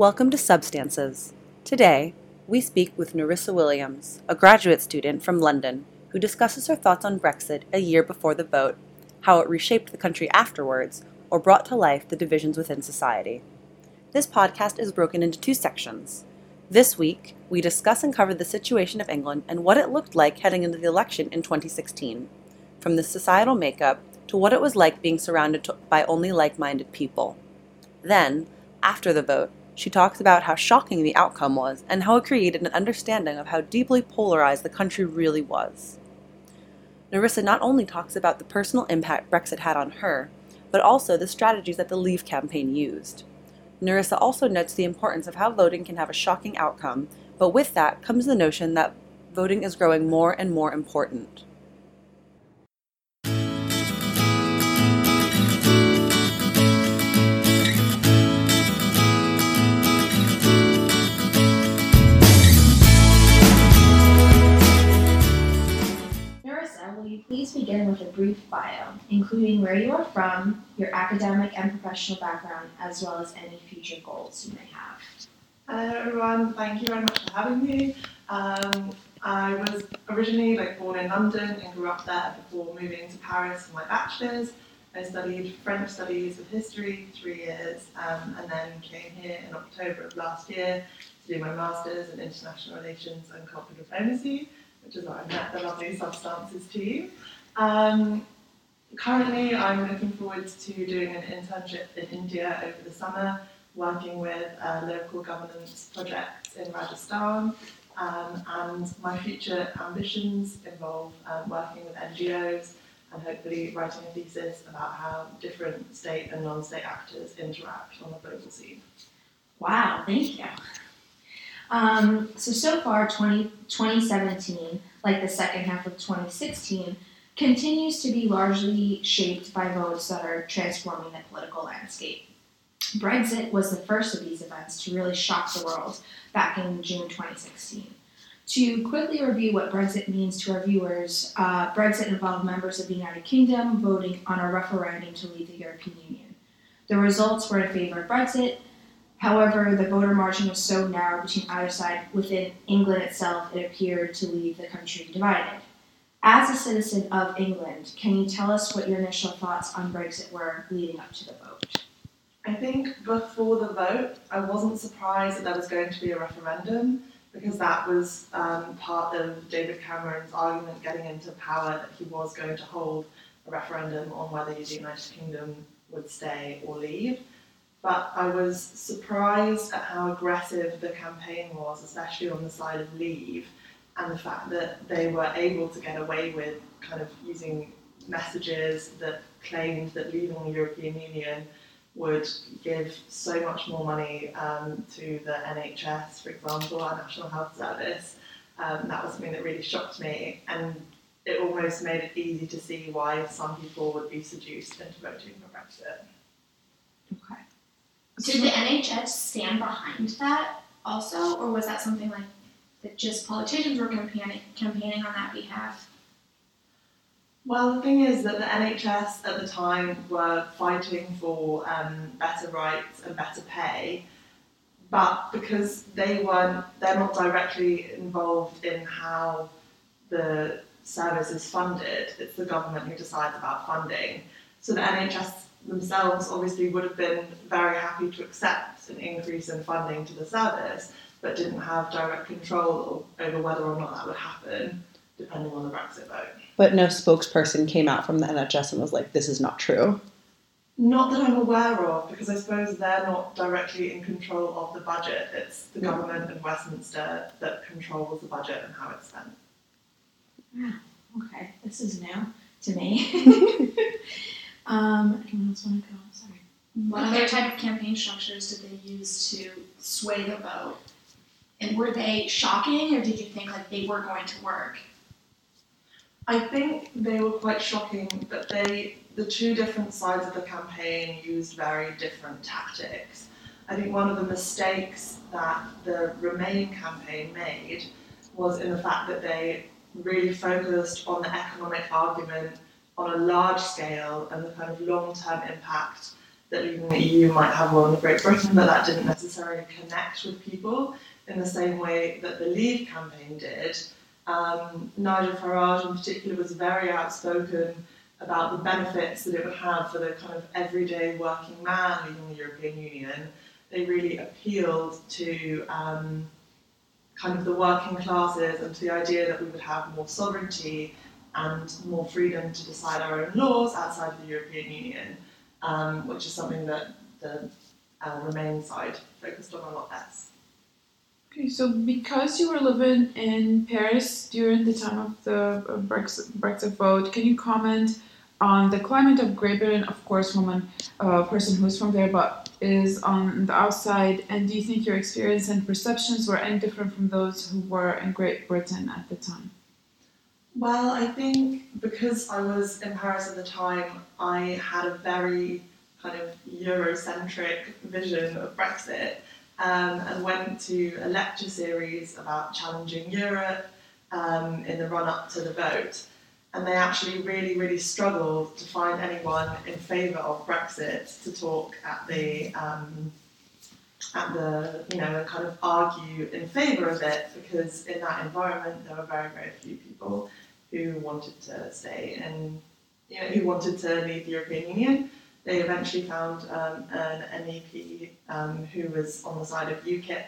Welcome to Substances. Today, we speak with Nerissa Williams, a graduate student from London, who discusses her thoughts on Brexit a year before the vote, how it reshaped the country afterwards, or brought to life the divisions within society. This podcast is broken into two sections. This week, we discuss and cover the situation of England and what it looked like heading into the election in 2016, from the societal makeup to what it was like being surrounded by only like minded people. Then, after the vote, she talks about how shocking the outcome was and how it created an understanding of how deeply polarized the country really was. Nerissa not only talks about the personal impact Brexit had on her, but also the strategies that the Leave campaign used. Nerissa also notes the importance of how voting can have a shocking outcome, but with that comes the notion that voting is growing more and more important. Begin with a brief bio, including where you are from, your academic and professional background, as well as any future goals you may have. Hello everyone, thank you very much for having me. Um, I was originally like born in London and grew up there before moving to Paris for my bachelor's. I studied French studies with history three years um, and then came here in October of last year to do my master's in international relations and corporate diplomacy which is why I met the lovely substances team. Um, currently, I'm looking forward to doing an internship in India over the summer, working with uh, local governance projects in Rajasthan. Um, and my future ambitions involve um, working with NGOs and hopefully writing a thesis about how different state and non state actors interact on the global scene. Wow, thank you. Um, so, so far, 20, 2017, like the second half of 2016, continues to be largely shaped by votes that are transforming the political landscape. Brexit was the first of these events to really shock the world back in June 2016. To quickly review what Brexit means to our viewers, uh, Brexit involved members of the United Kingdom voting on a referendum to leave the European Union. The results were in favor of Brexit, However, the voter margin was so narrow between either side within England itself, it appeared to leave the country divided. As a citizen of England, can you tell us what your initial thoughts on Brexit were leading up to the vote? I think before the vote, I wasn't surprised that there was going to be a referendum because that was um, part of David Cameron's argument getting into power that he was going to hold a referendum on whether the United Kingdom would stay or leave but I was surprised at how aggressive the campaign was, especially on the side of Leave, and the fact that they were able to get away with kind of using messages that claimed that leaving the European Union would give so much more money um, to the NHS, for example, our National Health Service. Um, that was something that really shocked me, and it almost made it easy to see why some people would be seduced into voting for Brexit. Okay. Did the NHS stand behind that also, or was that something like that just politicians were campaigning campaigning on that behalf? Well, the thing is that the NHS at the time were fighting for um, better rights and better pay, but because they weren't, they're not directly involved in how the service is funded. It's the government who decides about funding. So the NHS themselves obviously would have been very happy to accept an increase in funding to the service, but didn't have direct control over whether or not that would happen, depending on the Brexit vote. But no spokesperson came out from the NHS and was like, this is not true. Not that I'm aware of, because I suppose they're not directly in control of the budget. It's the government in Westminster that controls the budget and how it's spent. Yeah, okay, this is new to me. Um, anyone else want to go? Sorry. What other type of campaign structures did they use to sway the vote? And were they shocking, or did you think like they were going to work? I think they were quite shocking, but they, the two different sides of the campaign used very different tactics. I think one of the mistakes that the Remain campaign made was in the fact that they really focused on the economic argument on a large scale and the kind of long term impact that leaving the EU might have on Great Britain, but that didn't necessarily connect with people in the same way that the Leave campaign did. Um, Nigel Farage, in particular, was very outspoken about the benefits that it would have for the kind of everyday working man leaving the European Union. They really appealed to um, kind of the working classes and to the idea that we would have more sovereignty and more freedom to decide our own laws outside of the European Union, um, which is something that the uh, Remain side focused on a lot less. Okay, so because you were living in Paris during the time of the Brexit, Brexit vote, can you comment on the climate of Great Britain? Of course, from a uh, person who's from there, but is on the outside. And do you think your experience and perceptions were any different from those who were in Great Britain at the time? Well, I think because I was in Paris at the time, I had a very kind of Eurocentric vision of Brexit um, and went to a lecture series about challenging Europe um, in the run up to the vote. And they actually really, really struggled to find anyone in favour of Brexit to talk at the um, at the you know kind of argue in favour of it because in that environment there were very, very few people who wanted to stay and you know who wanted to leave the European Union they eventually found um, an MEP um, who was on the side of UKIP,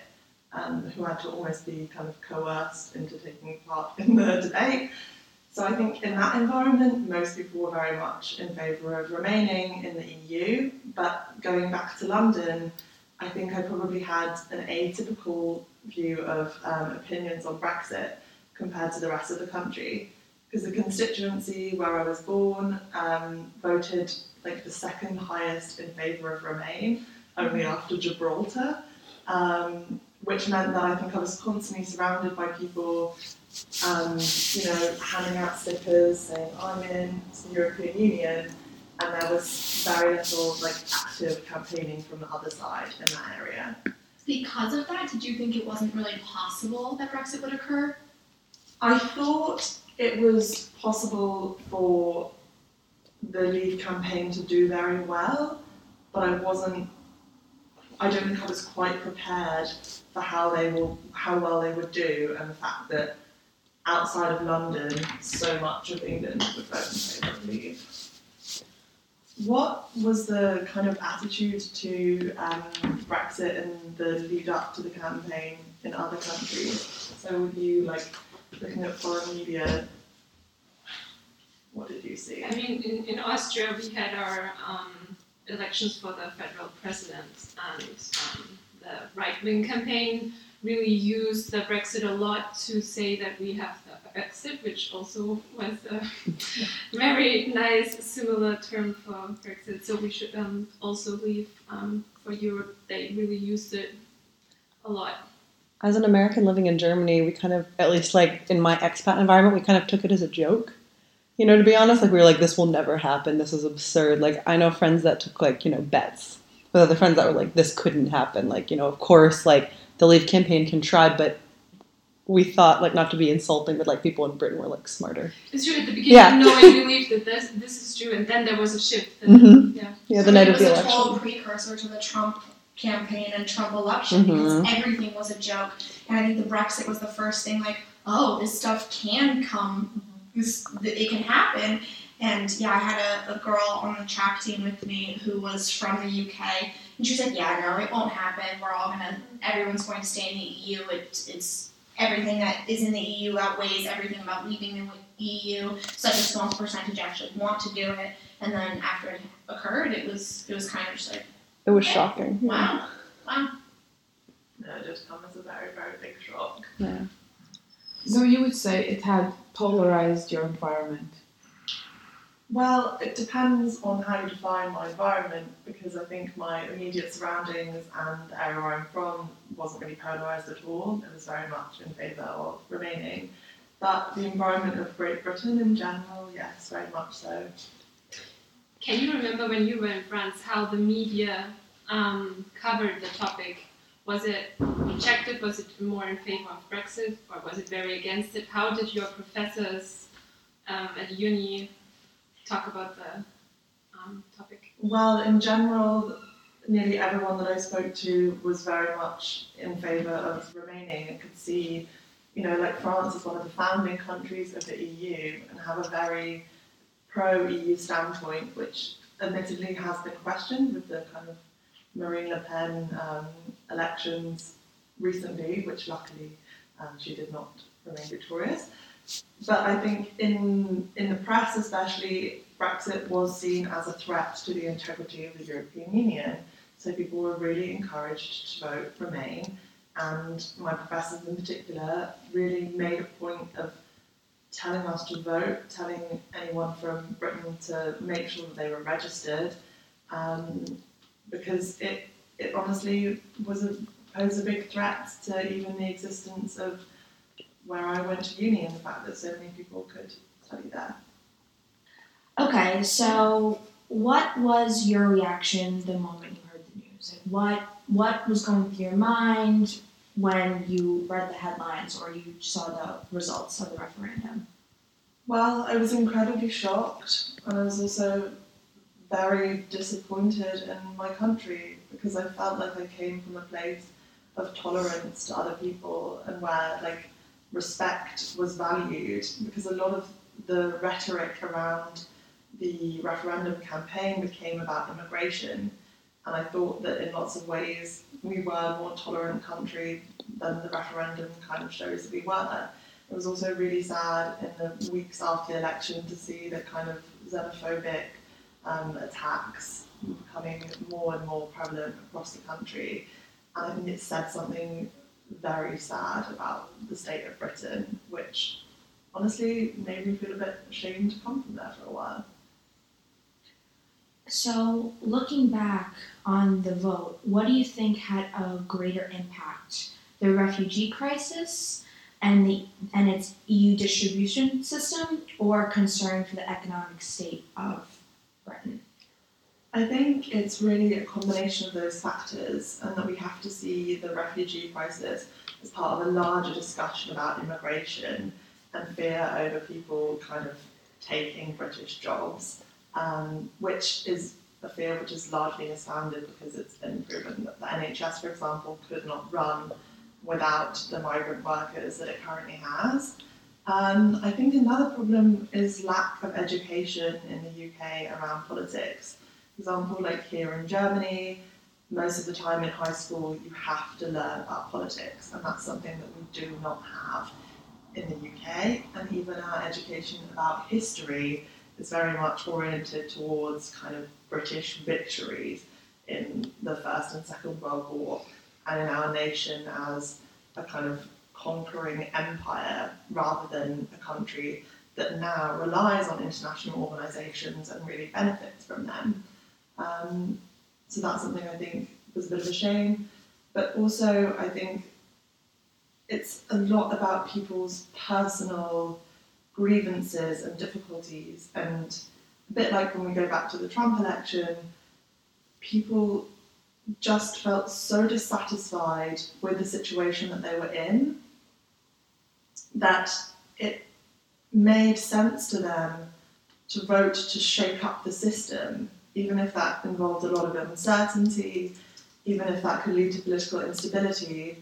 um, who had to almost be kind of coerced into taking part in the debate. So I think in that environment, most people were very much in favour of remaining in the EU. But going back to London, I think I probably had an atypical view of um, opinions on Brexit compared to the rest of the country. Because the constituency where I was born um, voted like the second highest in favour of Remain, only after Gibraltar, um, which meant that I think I was constantly surrounded by people, um, you know, handing out stickers saying I'm in the European Union, and there was very little like active campaigning from the other side in that area. Because of that, did you think it wasn't really possible that Brexit would occur? I thought it was possible for the Leave campaign to do very well, but I wasn't. I don't think I was quite prepared for how they will, how well they would do, and the fact that outside of London, so much of England would vote in favour of Leave. What was the kind of attitude to um, Brexit and the lead up to the campaign in other countries? So, were you like looking at foreign media what did you see? I mean, in, in Austria, we had our um, elections for the federal president, and um, the right wing campaign really used the Brexit a lot to say that we have the Brexit, which also was a very nice, similar term for Brexit. So we should um, also leave um, for Europe. They really used it a lot. As an American living in Germany, we kind of, at least like in my expat environment, we kind of took it as a joke you know, to be honest, like we were like, this will never happen. This is absurd. Like I know friends that took like, you know, bets with other friends that were like, this couldn't happen. Like, you know, of course, like the Leave campaign can try, but we thought like not to be insulting, but like people in Britain were like smarter. It's true at the beginning. Yeah. No one believed that this this is true, and then there was a shift. Mhm. Yeah. Yeah, So the night of the election. It was a total precursor to the Trump campaign and Trump election Mhm. because everything was a joke. And I think the Brexit was the first thing like, oh, this stuff can come, this it can happen. And yeah, I had a, a girl on the track team with me who was from the UK, and she was like, "Yeah, no, it won't happen. We're all gonna, everyone's going to stay in the EU. It, it's everything that is in the EU outweighs everything about leaving the EU. Such a small percentage actually want to do it, and then after it occurred, it was it was kind of just like, It was shocking. wow, wow. No, it just comes as a very, very big shock. Yeah. So you would say it had polarized your environment. Well, it depends on how you define my environment because I think my immediate surroundings and the area where I'm from wasn't really polarised at all. It was very much in favour of remaining. But the environment of Great Britain in general, yes, very much so. Can you remember when you were in France how the media um, covered the topic? Was it rejected? Was it more in favor of Brexit, or was it very against it? How did your professors um, at uni talk about the um, topic? Well, in general, nearly everyone that I spoke to was very much in favour of remaining I could see, you know, like France is one of the founding countries of the EU and have a very pro EU standpoint, which admittedly has been questioned with the kind of Marine Le Pen um, elections recently, which luckily um, she did not remain victorious. But I think in in the press, especially, Brexit was seen as a threat to the integrity of the European Union. So people were really encouraged to vote Remain, and my professors in particular really made a point of telling us to vote, telling anyone from Britain to make sure that they were registered, um, because it it honestly was a posed a big threat to even the existence of where I went to uni and the fact that so many people could study there. Okay, so what was your reaction the moment you heard the news? Like what what was going through your mind when you read the headlines or you saw the results of the referendum? Well, I was incredibly shocked and I was also very disappointed in my country because I felt like I came from a place of tolerance to other people and where like respect was valued because a lot of the rhetoric around the referendum campaign became about immigration. And I thought that in lots of ways we were a more tolerant country than the referendum kind of shows that we were. It was also really sad in the weeks after the election to see the kind of xenophobic um, attacks becoming more and more prevalent across the country. And I think it said something very sad about the state of Britain, which honestly made me feel a bit ashamed to come from there for a while. So, looking back on the vote, what do you think had a greater impact? The refugee crisis and the and its EU distribution system or concern for the economic state of I think it's really a combination of those factors, and that we have to see the refugee crisis as part of a larger discussion about immigration and fear over people kind of taking British jobs, um, which is a fear which is largely misfounded because it's been proven that the NHS, for example, could not run without the migrant workers that it currently has. Um, I think another problem is lack of education in the UK around politics. For example, like here in Germany, most of the time in high school you have to learn about politics, and that's something that we do not have in the UK. And even our education about history is very much oriented towards kind of British victories in the First and Second World War, and in our nation as a kind of conquering empire rather than a country that now relies on international organisations and really benefits from them. Um, so that's something I think was a bit of a shame. But also, I think it's a lot about people's personal grievances and difficulties. And a bit like when we go back to the Trump election, people just felt so dissatisfied with the situation that they were in that it made sense to them to vote to shake up the system, even if that involved a lot of uncertainty, even if that could lead to political instability.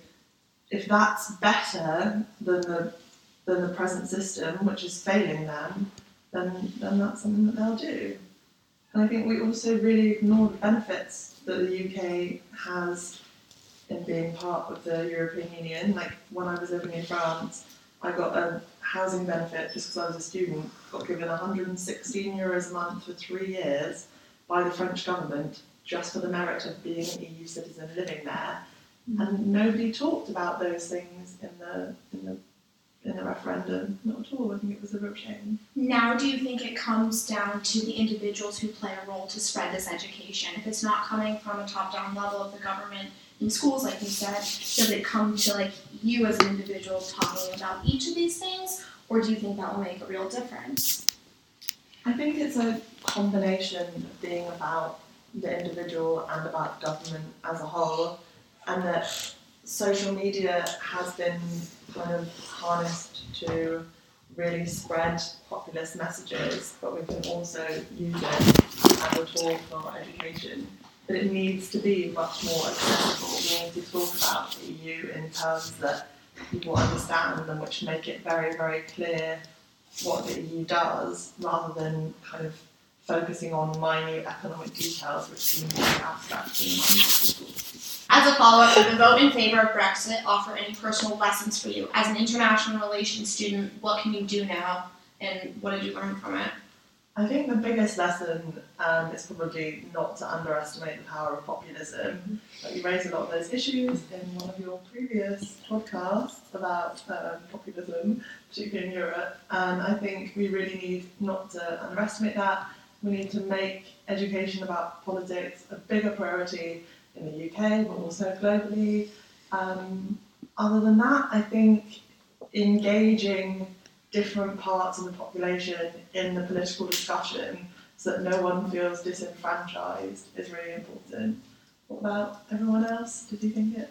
If that's better than the than the present system, which is failing them, then then that's something that they'll do. And I think we also really ignore the benefits that the UK has in being part of the European Union. Like when I was living in France, I got a housing benefit just because I was a student, got given 116 euros a month for three years by the French government just for the merit of being an EU citizen living there. And nobody talked about those things in the in the in the referendum. Not at all. I think it was a real shame. Now, do you think it comes down to the individuals who play a role to spread this education? If it's not coming from a top-down level of the government in schools, like you said, does it come to like you as an individual talking about each of these things, or do you think that will make a real difference? I think it's a combination of being about the individual and about government as a whole, and that social media has been kind of harnessed to really spread populist messages, but we can also use it as a tool for education, but it needs to be much more accessible. We need to talk about the EU in terms that people understand and which make it very, very clear what the EU does, rather than kind of focusing on minute economic details, which seem very abstract to people. As a follow-up, would the vote in favor of Brexit offer any personal lessons for you? As an international relations student, what can you do now, and what did you learn from it? I think the biggest lesson um, is probably not to underestimate the power of populism. Like you raised a lot of those issues in one of your previous podcasts about um, populism, particularly in Europe. And I think we really need not to underestimate that. We need to make education about politics a bigger priority in the UK, but also globally. Um, other than that, I think engaging different parts of the population in the political discussion so that no one feels disenfranchised is really important. What about everyone else? Did you think it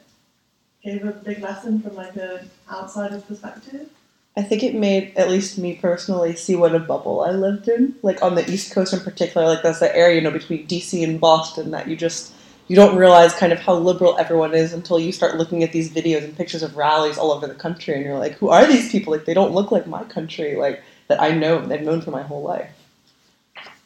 gave a big lesson from like an outsider's perspective? I think it made at least me personally see what a bubble I lived in. Like on the East Coast in particular, like that's the area you know between DC and Boston that you just you don't realize kind of how liberal everyone is until you start looking at these videos and pictures of rallies all over the country and you're like, who are these people? Like they don't look like my country, like that I know that I've known for my whole life.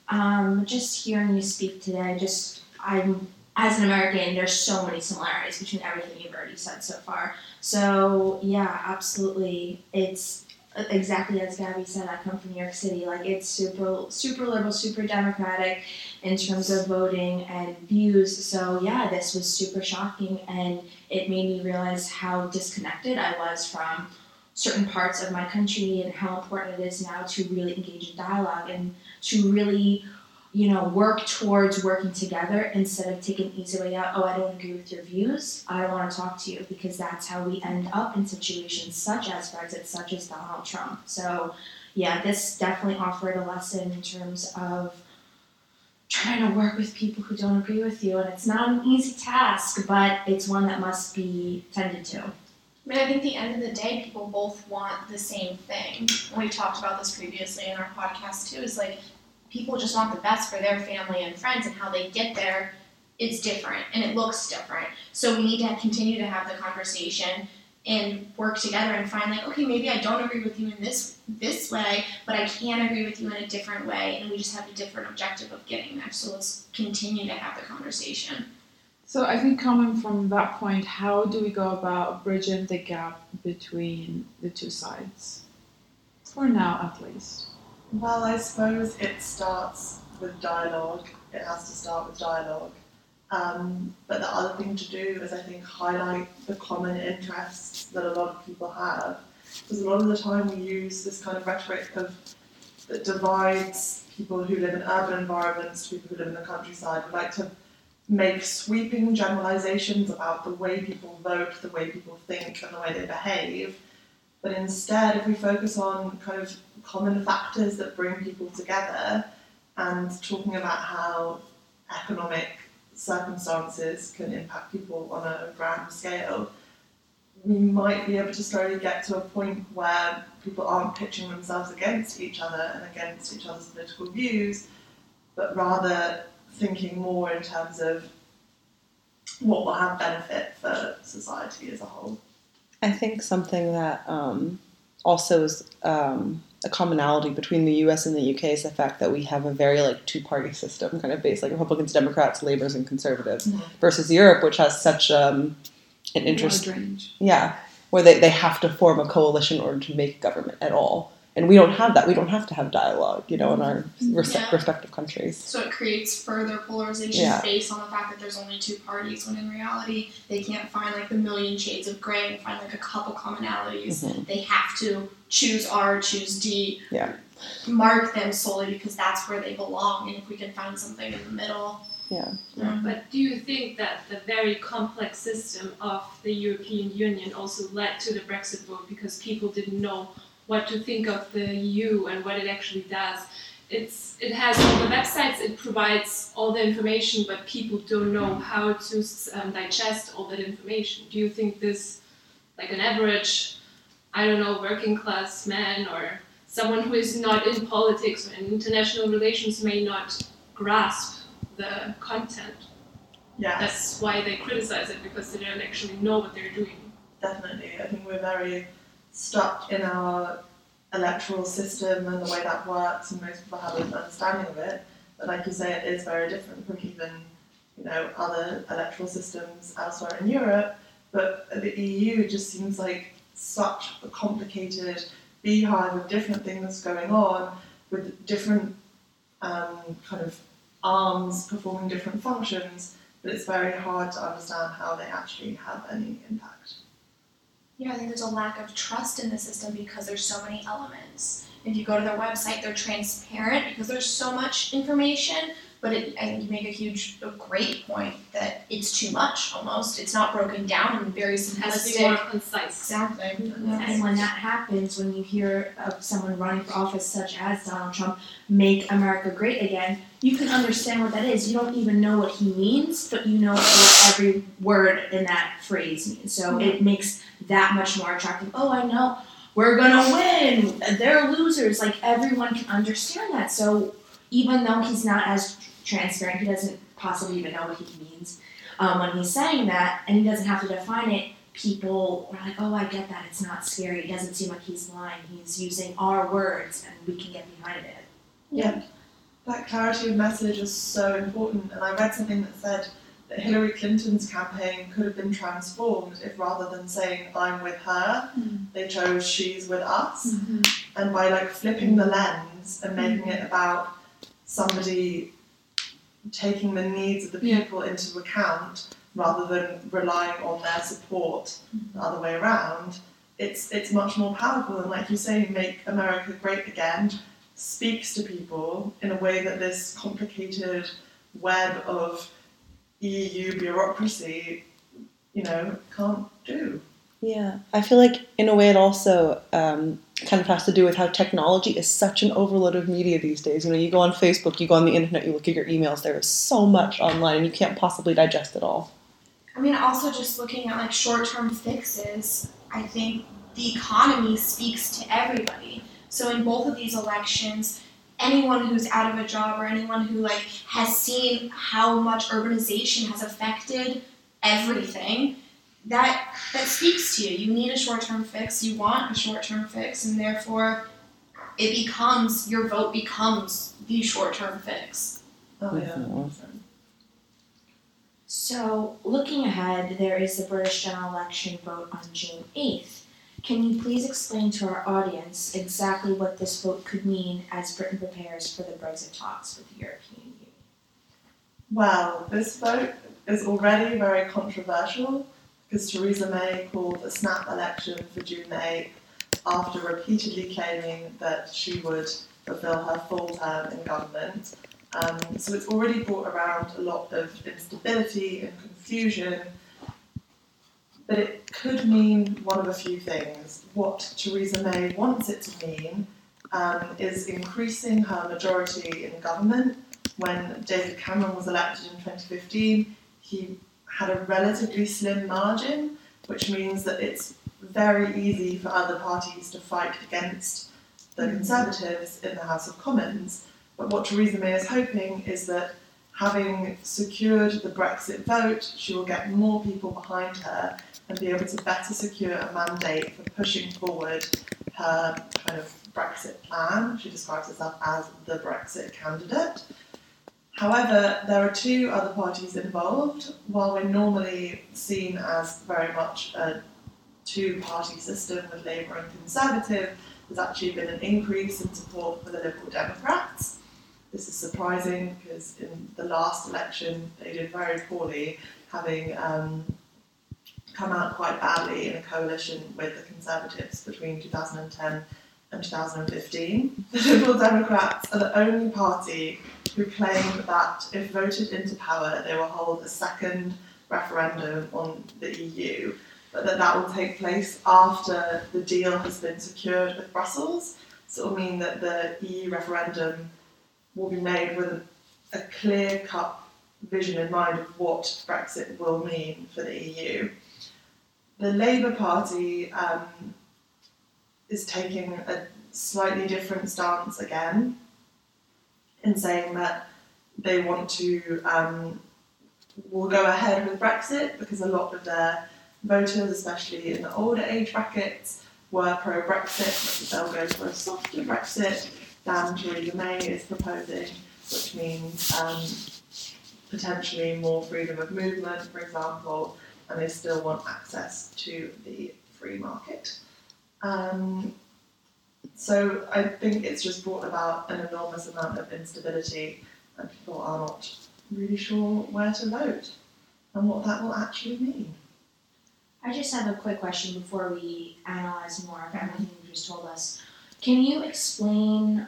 Um, just hearing you speak today, just I'm as an American, there's so many similarities between everything you've already said so far. So yeah, absolutely, it's exactly as Gabby said. I come from New York City. Like it's super, super liberal, super democratic in terms of voting and views. So yeah, this was super shocking, and it made me realize how disconnected I was from certain parts of my country and how important it is now to really engage in dialogue and to really you know, work towards working together instead of taking easy way out. Oh, I don't agree with your views. I don't want to talk to you because that's how we end up in situations such as Brexit, such as Donald Trump. So, yeah, this definitely offered a lesson in terms of trying to work with people who don't agree with you. And it's not an easy task, but it's one that must be tended to. I mean, I think the end of the day, people both want the same thing. And we talked about this previously in our podcast too. Is like people just want the best for their family and friends, and how they get there is different and it looks different. So we need to continue to have the conversation and work together and find like, okay, maybe I don't agree with you in this this way, but I can agree with you in a different way, and we just have a different objective of getting there. So let's continue to have the conversation. So I think coming from that point, how do we go about bridging the gap between the two sides? For now, at least. Well, I suppose it starts with dialogue. It has to start with dialogue. Um, but the other thing to do is, I think, highlight the common interests that a lot of people have. Because a lot of the time we use this kind of rhetoric of that divides people who live in urban environments to people who live in the countryside. We like to make sweeping generalizations about the way people vote, the way people think, and the way they behave. But instead, if we focus on kind of common factors that bring people together and talking about how economic circumstances can impact people on a grand scale, we might be able to slowly get to a point where people aren't pitching themselves against each other and against each other's political views, but rather thinking more in terms of what will have benefit for society as a whole. I think something that um, also is um, a commonality between the U.S. and the UK is the fact that we have a very like two-party system, kind of based like Republicans, Democrats, Labours, and Conservatives, Mhm. versus Europe, which has such um, an interest. Range. Yeah, where they, they have to form a coalition in order to make government at all, and we don't have that. We don't have to have dialogue, you know, in our res- Yeah. respective countries. So it creates further polarization Yeah. based on the fact that there's only two parties, when in reality they can't find like the million shades of gray and find like a couple commonalities. Mhm. They have to choose R, choose D, Yeah. mark them solely because that's where they belong. And if we can find something in the middle, Yeah. But do you think that the very complex system of the European Union also led to the Brexit vote because people didn't know what to think of the EU and what it actually does? It's it has all the websites it provides all the information, but people don't know how to um, digest all that information. Do you think this, like an average, I don't know, working class man or someone who is not in politics or in international relations may not grasp the content. Yes. That's why they criticize it because they don't actually know what they're doing. Definitely. I think we're very stuck in our electoral system and the way that works, and most people have an understanding of it. But like you say, it is very different from even, you know, other electoral systems elsewhere in Europe. But the EU just seems like such a complicated beehive of different things going on with different um, kind of arms performing different functions. But it's very hard to understand how they actually have any impact. Yeah, I think there's a lack of trust in the system because there's so many elements. If you go to their website, they're transparent because there's so much information. But it, I think you make a huge, a great point that it's too much almost. It's not broken down and very It has to be more concise. Exactly. And when that happens, when you hear of someone running for office such as Donald Trump, make America great again, you can understand what that is. You don't even know what he means, but you know what every word in that phrase means. So it makes that much more attractive. Oh, I know. We're gonna win. They're losers. Like everyone can understand that. So even though he's not as transparent, he doesn't possibly even know what he means um, when he's saying that, and he doesn't have to define it people are like, oh, I get that. It's not scary. It doesn't seem like he's lying. He's using our words, and we can get behind it. Yeah. That clarity of message is so important. And I read something that said that Hillary Clinton's campaign could have been transformed if rather than saying I'm with her, they chose she's with us. And by like flipping the lens and making it about somebody taking the needs of the Yeah. people into account rather than relying on their support the other way around, it's it's much more powerful and like you say, make America great again speaks to people in a way that this complicated web of EU bureaucracy, you know, can't do. Yeah, I feel like in a way it also um, kind of has to do with how technology is such an overload of media these days. You know, you go on Facebook, you go on the internet, you look at your emails. There is so much online, and you can't possibly digest it all. I mean, also just looking at like short-term fixes, I think the economy speaks to everybody. So in both of these elections, anyone who's out of a job or anyone who like has seen how much urbanization has affected everything, that that speaks to you. You need a short-term fix. You want a short-term fix, and therefore, it becomes your vote becomes the short-term fix. Oh yeah. So, looking ahead, there is the British general election vote on June 8th. Can you please explain to our audience exactly what this vote could mean as Britain prepares for the Brexit talks with the European Union? Well, this vote is already very controversial because Theresa May called a snap election for June 8th after repeatedly claiming that she would fulfil her full term in government. Um, so it's already brought around a lot of instability and confusion. But it could mean one of a few things. What Theresa May wants it to mean um, is increasing her majority in government when David Cameron was elected in 2015, he had a relatively slim margin, which means that it's very easy for other parties to fight against the Conservatives in the House of Commons. But what Theresa May is hoping is that having secured the Brexit vote, she will get more people behind her and be able to better secure a mandate for pushing forward her kind of Brexit plan. She describes herself as the Brexit candidate. However, there are two other parties involved. While we're normally seen as very much a two party system with Labour and Conservative, there's actually been an increase in support for the Liberal Democrats. This is surprising because in the last election they did very poorly, having um, come out quite badly in a coalition with the Conservatives between 2010 and 2015. The Liberal Democrats are the only party who claim that if voted into power, they will hold a second referendum on the EU, but that that will take place after the deal has been secured with Brussels. So it will mean that the EU referendum will be made with a, a clear cut vision in mind of what Brexit will mean for the EU. The Labour Party um, is taking a slightly different stance again in saying that they want to um, will go ahead with Brexit because a lot of their voters, especially in the older age brackets, were pro Brexit. They'll go for a softer Brexit than Theresa May is proposing, which means um, potentially more freedom of movement, for example, and they still want access to the free market. Um, so I think it's just brought about an enormous amount of instability, and people are not really sure where to vote and what that will actually mean. I just have a quick question before we analyze more of everything you just told us. Can you explain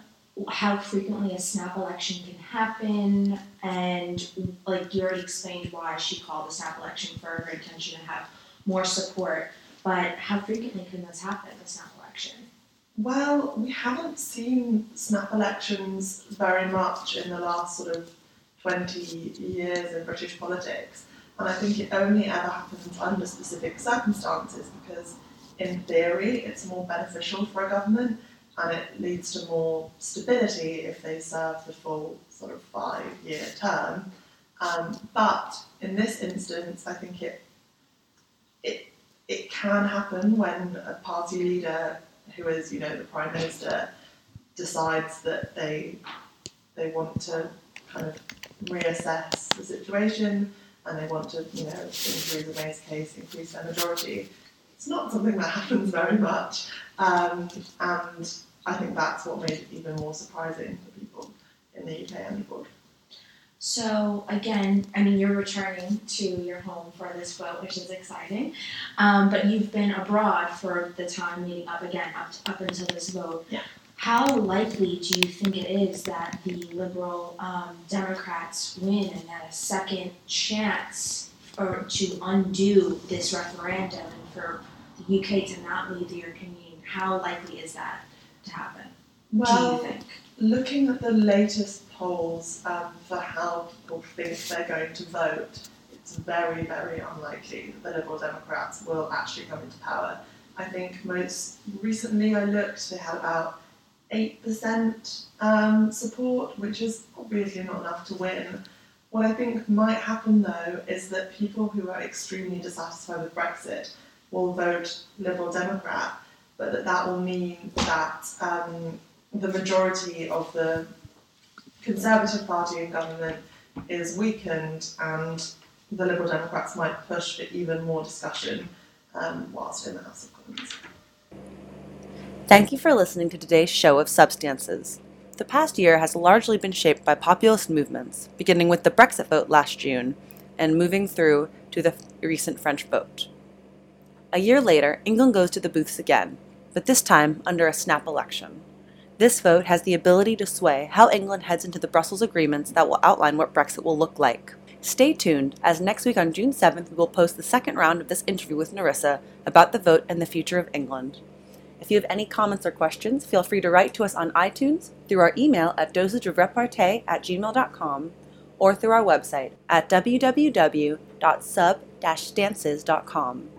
how frequently a snap election can happen? And like you already explained why she called the snap election for her intention to have more support, but how frequently can this happen, a snap election? Well, we haven't seen snap elections very much in the last sort of 20 years in British politics. And I think it only ever happens under specific circumstances because, in theory, it's more beneficial for a government and it leads to more stability if they serve the full sort of five year term. Um, but in this instance, I think it, it, it can happen when a party leader who is, you know, the Prime Minister decides that they, they want to kind of reassess the situation and they want to, you know, in Theresa May's case, increase their majority. It's not something that happens very much, um, and I think that's what made it even more surprising for people in the UK and abroad. So again, I mean, you're returning to your home for this vote, which is exciting. Um, but you've been abroad for the time leading up again, up, up until this vote. Yeah. How likely do you think it is that the Liberal um, Democrats win and that a second chance or to undo this referendum and for the UK to not leave the European Union? How likely is that to happen? Well, do you think? Looking at the latest polls um, for how people think they're going to vote, it's very, very unlikely that the Liberal Democrats will actually come into power. I think most recently I looked, they had about 8% um, support, which is obviously not enough to win. What I think might happen though is that people who are extremely dissatisfied with Brexit will vote Liberal Democrat, but that that will mean that um, the majority of the Conservative Party in government is weakened and the Liberal Democrats might push for even more discussion um, whilst in the House of Commons. Thank you for listening to today's show of Substances. The past year has largely been shaped by populist movements, beginning with the Brexit vote last June and moving through to the recent French vote. A year later, England goes to the booths again, but this time under a snap election. This vote has the ability to sway how England heads into the Brussels agreements that will outline what Brexit will look like. Stay tuned, as next week on June 7th, we will post the second round of this interview with Nerissa about the vote and the future of England. If you have any comments or questions, feel free to write to us on iTunes, through our email at dosageofrepartee at gmail.com, or through our website at www.sub-stances.com.